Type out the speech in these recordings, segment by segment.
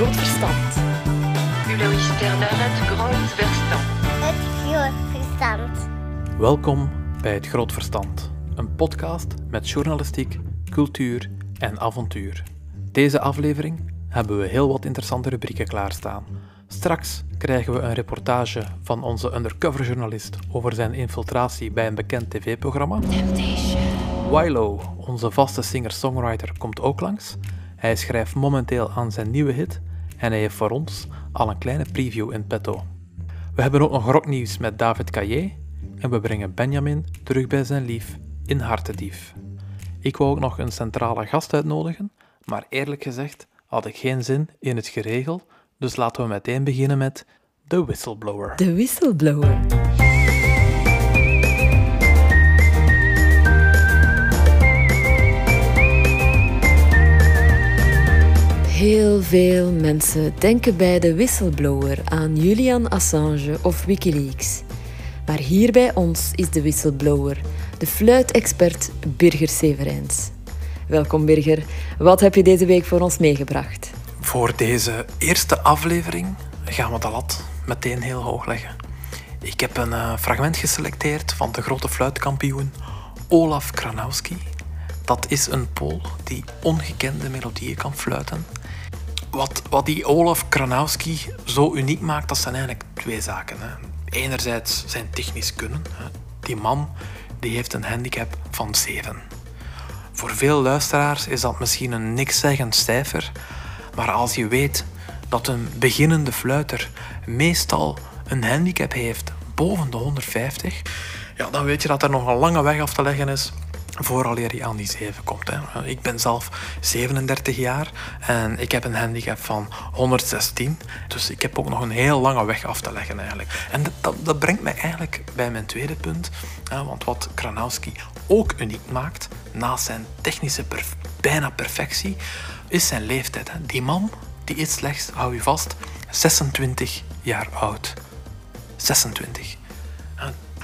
groot verstand. U luistert naar het Groot Verstand. Het groot verstand. Welkom bij Het Groot Verstand, een podcast met journalistiek, cultuur en avontuur. Deze aflevering hebben we heel wat interessante rubrieken klaarstaan. Straks krijgen we een reportage van onze undercoverjournalist over zijn infiltratie bij een bekend tv-programma. Wilo, onze vaste singer-songwriter, komt ook langs. Hij schrijft momenteel aan zijn nieuwe hit en hij heeft voor ons al een kleine preview in petto. We hebben ook nog rocknieuws met David Caillé en we brengen Benjamin terug bij zijn lief in Hartedief. Ik wou ook nog een centrale gast uitnodigen, maar eerlijk gezegd had ik geen zin in het geregel, dus laten we meteen beginnen met de whistleblower. De whistleblower. Heel veel mensen denken bij de whistleblower aan Julian Assange of Wikileaks. Maar hier bij ons is de whistleblower, de fluitexpert Birger Severijns. Welkom Birger, wat heb je deze week voor ons meegebracht? Voor deze eerste aflevering gaan we de lat meteen heel hoog leggen. Ik heb een eh, fragment geselecteerd van de grote fluitkampioen Olaf Kranowski. Dat is een Pool die ongekende melodieën kan fluiten. Wat, wat die Olaf Kranowski zo uniek maakt, dat zijn eigenlijk twee zaken. Hè. Enerzijds zijn technisch kunnen. Die man die heeft een handicap van 7. Voor veel luisteraars is dat misschien een nikszeggend cijfer, maar als je weet dat een beginnende fluiter meestal een handicap heeft boven de 150, ja, dan weet je dat er nog een lange weg af te leggen is vooraleer je aan die 7 komt. Hè. Ik ben zelf 37 jaar en ik heb een handicap van 116. Dus ik heb ook nog een heel lange weg af te leggen eigenlijk. En dat, dat, brengt mij eigenlijk bij mijn tweede punt. Want wat Kranowski ook uniek maakt, naast zijn technische bijna perfectie, is zijn leeftijd. Die man die is slechts, hou je vast, 26 jaar oud. 26.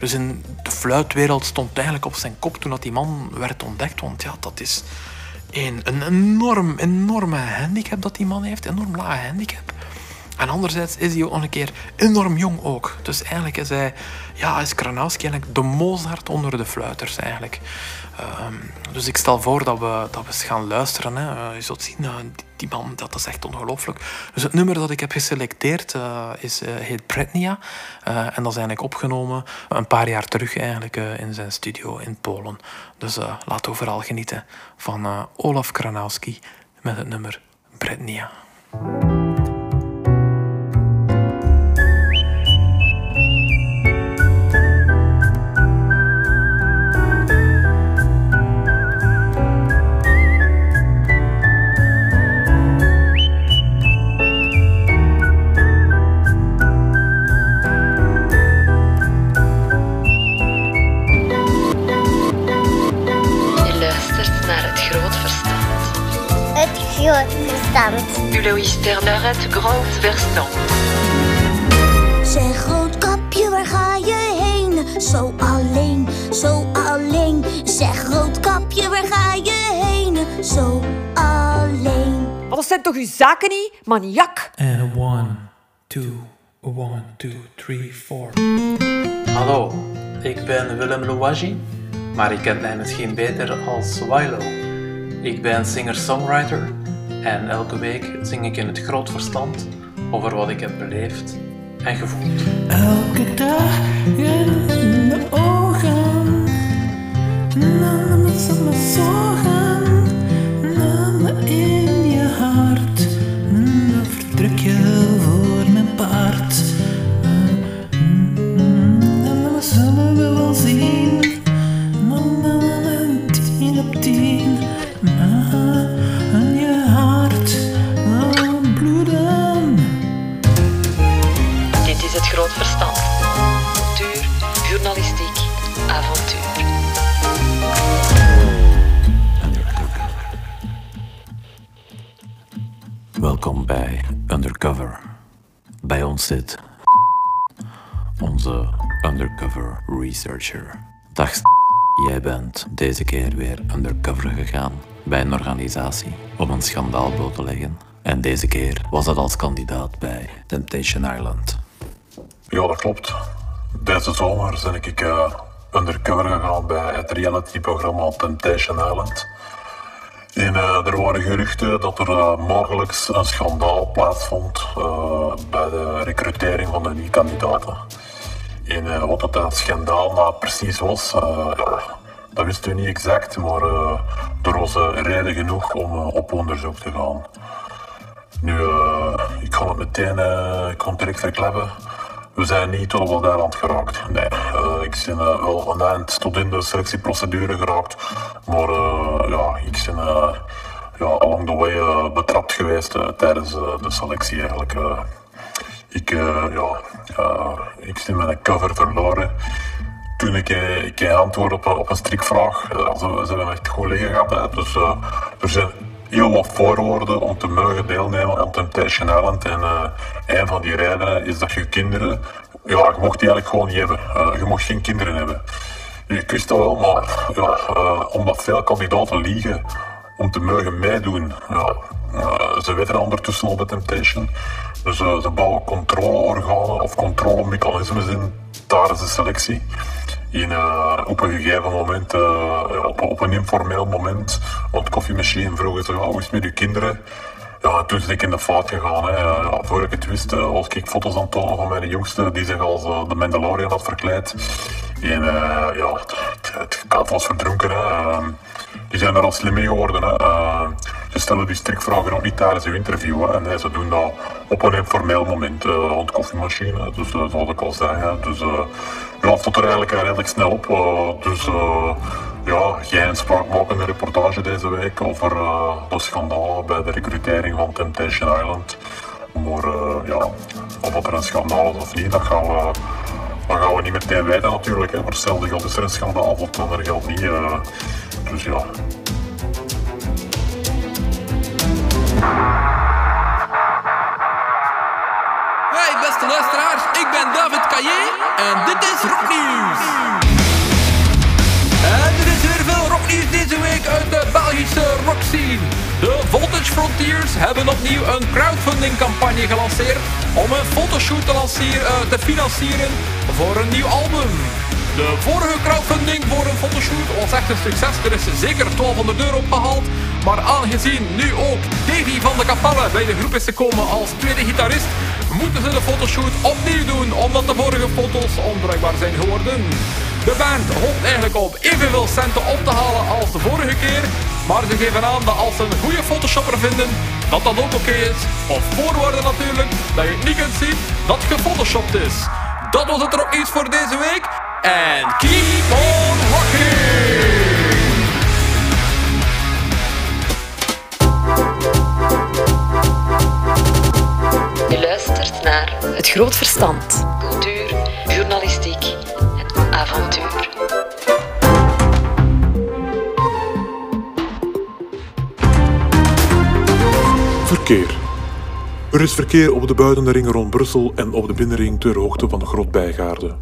Dus in de fluitwereld stond eigenlijk op zijn kop toen dat die man werd ontdekt. Want ja, dat is een, een enorm, enorme handicap dat die man heeft. Enorm lage handicap. En anderzijds is hij ook een keer enorm jong ook. Dus eigenlijk is hij, ja, is Kranowski eigenlijk de Mozart onder de fluiters eigenlijk. Ehm, dus ik stel voor dat we, dat we eens gaan luisteren. Hè. Eh, je zult zien, eh, die, man, dat is echt ongelooflijk. Dus het nummer dat ik heb geselecteerd eh, is, heet Bretnia. En dat is eigenlijk opgenomen een paar jaar terug eigenlijk, in zijn studio in Polen. Dus we vooral genieten van Olaf Kranowski met het nummer Bretnia. Verstand. U luistert naar het Groot Verstand. Zeg roodkapje, waar ga je heen? Zo alleen, zo alleen. Zeg roodkapje, waar ga je heen? Zo alleen. Maar dat zijn toch uw zaken niet, maniak? En one, two, one, two, three, four. Hallo, ik ben Willem Louagie, maar je kent mij misschien beter als Wilo. Ik ben singer-songwriter en elke week zing ik in het groot verstand over wat ik heb beleefd en gevoeld. Elke dag in de ogen, na me zonder zorgen, na me in je hart, dan vertrek je voor mijn paard. En dan zullen we wel zien, Onze undercover researcher. Dag, jij bent deze keer weer undercover gegaan bij een organisatie om een schandaal bloot te leggen En deze keer was dat als kandidaat bij Temptation Island. Ja, dat klopt. Deze zomer ben ik uh, undercover gegaan bij het reality-programma Temptation Island. En uh, er waren geruchten dat er uh, mogelijk een schandaal plaatsvond bij de recrutering van de nieuwe kandidaten. En wat dat schandaal nou precies was, dat wisten we niet exact, maar er was reden genoeg om op onderzoek te gaan. Nu, ik ga het meteen, ik het direct verklappen. We zijn niet tot op eiland geraakt. Nee, uh, ik ben uh, wel een eind tot in de selectieprocedure geraakt. Maar uh, ja, ik ben ja, along the way betrapt geweest tijdens de selectie eigenlijk. ik, ja, ik ben mijn cover verloren. Toen ik, ik antwoord op, op een strikvraag, ze, ze hebben echt goed liggen gehad. Dus er zijn heel wat voorwoorden om te mogen deelnemen aan Temptation Island. En uh, een van die redenen is dat je kinderen, ja, je mocht die eigenlijk gewoon niet hebben. Uh, je mocht geen kinderen hebben. Ik wist dat wel, maar ja, uh, omdat veel kandidaten liegen om te mogen meedoen, ja, ze weten ondertussen al bij Temptation. Dus ze bouwen controleorganen of controlemechanismes in tijdens de selectie. In, uh, op een gegeven moment, uh, op, op, een informeel moment, op de koffiemachine vroegen ze, hoe is het met uw kinderen? Ja, toen ben ik in de fout gegaan. Hè. Voor ik het wist, uh, was ik foto's aan het tonen van mijn jongste, die zich als de Mandalorian had verkleed. En ja, het, het, was verdronken. Die zijn er al slim mee geworden. Hè. ze stellen die strikvragen ook niet tijdens uw interview. Hè. En ze doen dat op een informeel moment rond de koffiemachine. Dus dat zal ik al zeggen. Dus, ja, stond er eigenlijk redelijk snel op. Uh, dus uh, ja, geen spraakmakende reportage deze week over uh, de schandalen bij de recrutering van Temptation Island. Maar ja, of dat er een schandaal is of niet, dat gaan we, dat gaan we niet meteen weten natuurlijk. Hè. Maar hetzelfde geldt is er een schandaal of dan er geldt niet. Hey beste luisteraars, ik ben David Caillé en dit is Rocknieuws. En er is weer veel rocknieuws deze week uit de Belgische rockscene. De Voltage Frontiers hebben opnieuw een crowdfunding campagne gelanceerd om een fotoshoot te, uh, te financieren voor een nieuw album. De vorige crowdfunding voor een fotoshoot was echt een succes. Er is zeker 1200 euro opgehaald. Maar aangezien nu ook Davy van de Capelle bij de groep is gekomen als tweede gitarist, moeten ze de fotoshoot opnieuw doen, omdat de vorige foto's onbruikbaar zijn geworden. De band hoopt eigenlijk op evenveel centen op te halen als de vorige keer, maar ze geven aan dat als ze een goede photoshopper vinden, dat dat ook oké is. Op voorwaarde natuurlijk, dat je niet kunt zien dat gefotoshopt is. Dat was het er ook iets voor deze week. En keep on rocking! Je luistert naar Het Groot Verstand. cultuur, journalistiek en avontuur. Verkeer. Er is verkeer op de buitenring rond Brussel en op de binnenring ter hoogte van de Grot Bijgaarde.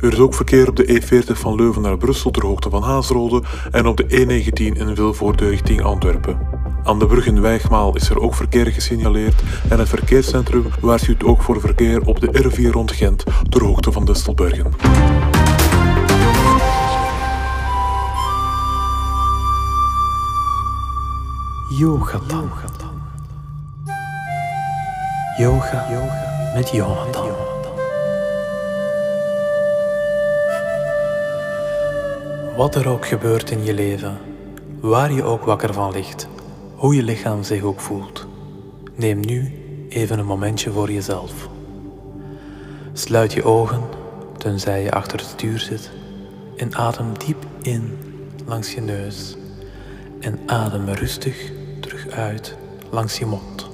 Er is ook verkeer op de E40 van Leuven naar Brussel ter hoogte van Haasrode en op de E19 in Vilvoorde richting Antwerpen. Aan de brug in Wijgmaal is er ook verkeer gesignaleerd en het verkeerscentrum waarschuwt ook voor verkeer op de R4 rond Gent ter hoogte van Destelbergen. Yoga, Yoga met Jonathan. Wat er ook gebeurt in je leven, waar je ook wakker van ligt, hoe je lichaam zich ook voelt, neem nu even een momentje voor jezelf. Sluit je ogen, tenzij je achter het stuur zit, en adem diep in langs je neus en adem rustig terug uit langs je mond.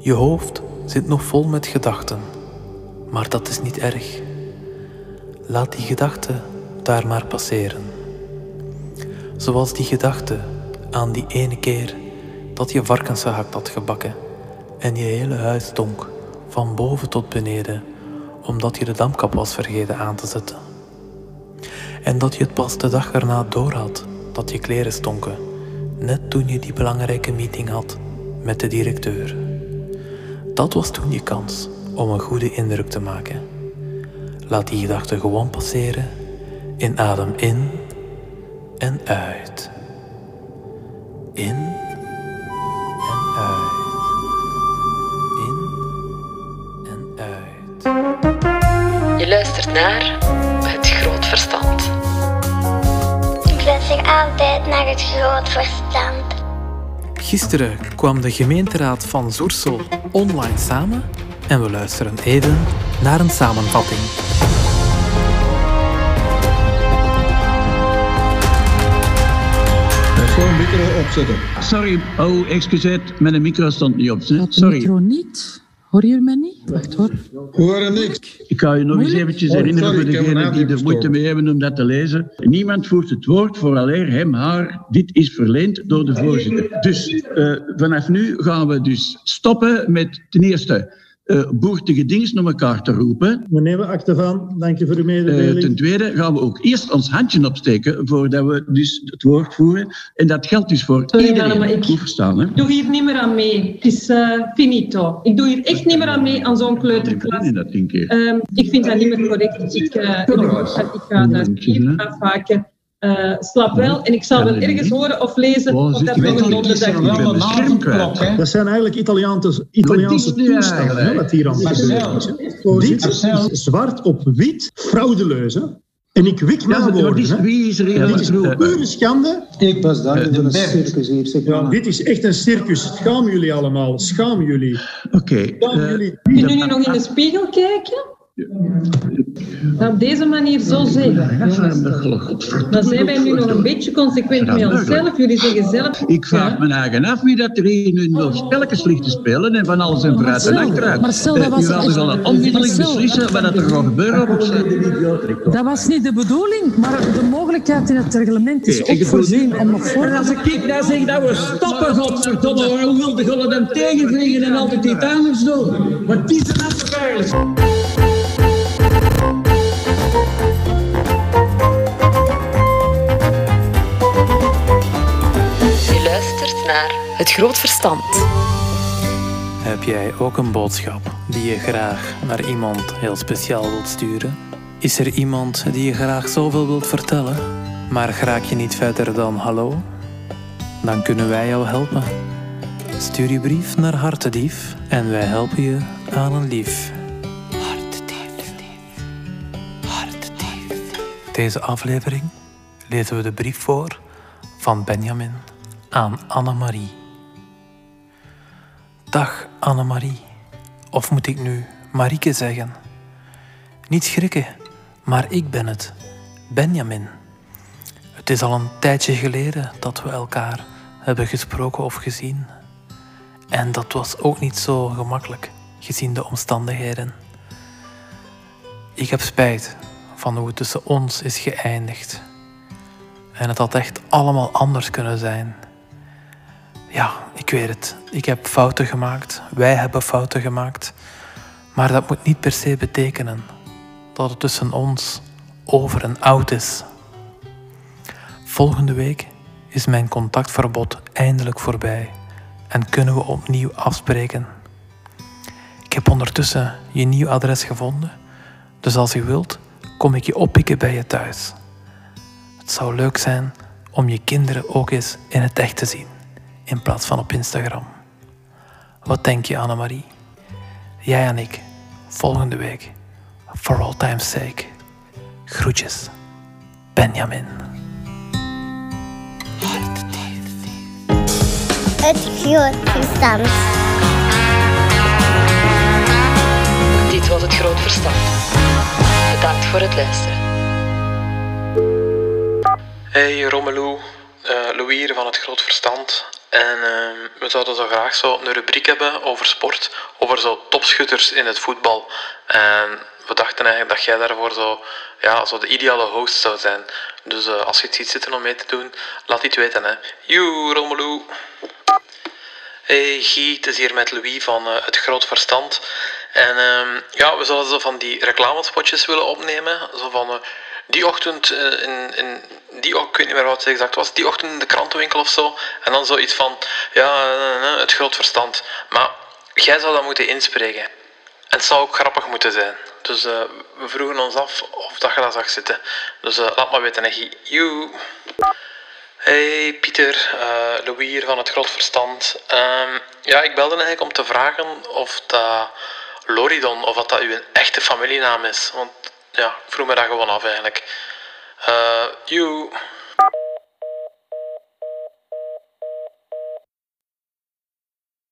Je hoofd zit nog vol met gedachten, maar dat is niet erg. Laat die gedachten daar maar passeren. Zoals die gedachte aan die ene keer dat je varkensgehakt had gebakken en je hele huis stonk van boven tot beneden omdat je de dampkap was vergeten aan te zetten. En dat je het pas de dag erna doorhad dat je kleren stonken, net toen je die belangrijke meeting had met de directeur. Dat was toen je kans om een goede indruk te maken. Laat die gedachte gewoon passeren. In adem in en uit. In en uit. In en uit. Je luistert naar Het Groot Verstand. Ik luister altijd naar het groot verstand. Gisteren kwam de gemeenteraad van Zoersel online samen en we luisteren even naar een samenvatting. Gewoon micro opzetten. Sorry, oh, excuseer, mijn micro stond niet op. Sorry. micro niet. Hoor je mij niet? Wacht hoor. Hoor niks. Ik ga je nog eens Moeilijk? eventjes Oh, herinneren voor degenen die er moeite mee hebben om dat te lezen. Niemand voert het woord vooraleer hem, haar, dit is verleend door de voorzitter. Dus eh, vanaf nu gaan we dus stoppen met ten eerste eh boertige dienst naar elkaar te roepen. We nemen akte van. Dank je voor uw mededeling. Eh, ten tweede gaan we ook eerst ons handje opsteken voordat we dus het woord voeren. En dat geldt dus voor Sorry, iedereen. Anne, maar ik- Goed verstaan, hè? Ik doe hier niet meer aan mee. Het is eh, finito. Ik doe hier echt niet meer aan mee aan zo'n kleuterklas. Dat keer. Ehm, ik vind dat niet meer correct. Ik, eh, ik ga daar hier afhaken. Eh slaap wel. En ik zal wel ergens horen of lezen of dat nog een donderdag is. Dat zijn eigenlijk Italiaanse, Italiaanse toestanden hè, wat hier aan het Marcel. gebeuren is. hè. Dit is zwart op wit, fraudeleus. hè. En ik wik Ja, mijn maar woorden. is- wie is er hier Dit is een pure schande. Ik was daar voor een circus hier. Zeg Ja, dit is echt een circus. Schaam jullie allemaal. Schaam jullie. Oké. Jullie. Kunnen jullie nog in de spiegel kijken? Dat op deze manier zo zeggen. Dan zijn wij nu nog een beetje consequent met onszelf. Jullie zeggen zelf... Ik vraag me eigen af wie dat er hier nu nog spelletjes ligt te spelen en van alles en vooruit en achteruit. Marcel, dat Eh, was echt- gewoon onmiddellijk beslissen wat dat er gaat gebeuren op. Dat was niet de bedoeling, maar de mogelijkheid in het reglement is ik ook voorzien om nog voor... En als ik nou zeg dat we stoppen, godverdomme, hoe wilde je dan tegenvliegen en altijd iets anders doen? Wat is er nou Het Groot Verstand. Heb jij ook een boodschap die je graag naar iemand heel speciaal wilt sturen? Is er iemand die je graag zoveel wilt vertellen, maar raak je niet verder dan hallo? Dan kunnen wij jou helpen. Stuur je brief naar Hartedief en wij helpen je aan een lief. Deze aflevering lezen we de brief voor van Benjamin aan Annemarie. Dag Annemarie. Of moet ik nu Marieke zeggen? Niet schrikken, maar ik ben het, Benjamin. Het is al een tijdje geleden dat we elkaar hebben gesproken of gezien. En dat was ook niet zo gemakkelijk, gezien de omstandigheden. Ik heb spijt van hoe het tussen ons is geëindigd. En het had echt allemaal anders kunnen zijn. Ja, ik weet het. Ik heb fouten gemaakt. Wij hebben fouten gemaakt. Maar dat moet niet per se betekenen dat het tussen ons over en oud is. Volgende week is mijn contactverbod eindelijk voorbij en kunnen we opnieuw afspreken. Ik heb ondertussen je nieuw adres gevonden, dus als je wilt, kom ik je oppikken bij je thuis. Het zou leuk zijn om je kinderen ook eens in het echt te zien, in plaats van op Instagram. Wat denk je, Annemarie? Jij en ik, volgende week, for all time's sake. Groetjes, Benjamin. Het groot verstand. Dit was Het Groot Verstand. Bedankt voor het luisteren. Hey Romelu, Eh Louis hier van het Groot Verstand. En eh, we zouden zo graag zo een rubriek hebben over sport, over zo topschutters in het voetbal. En we dachten eigenlijk dat jij daarvoor zo, ja, zo de ideale host zou zijn. Dus eh, als je het ziet zitten om mee te doen, laat iets weten. Hè. Joe, Romelu. Hey Guy, het is hier met Louis van eh, Het Groot Verstand. En ehm, ja, we zouden zo van die reclamespotjes willen opnemen. Zo van, eh, die ochtend eh, in, in die, ik weet niet meer wat het exact was, die ochtend in de krantenwinkel of zo. En dan zoiets van, ja, eh, eh, het groot verstand. Maar jij zou dat moeten inspreken. En het zou ook grappig moeten zijn. Dus we vroegen ons af of dat je dat zag zitten. Dus laat maar weten. Joe. Hey Pieter, eh Louis hier van het Groot Verstand. Ehm, ja, ik belde eigenlijk om te vragen of dat Loridon, of dat, dat uw echte familienaam is. Want ja, ik vroeg me dat gewoon af eigenlijk. Eh joe.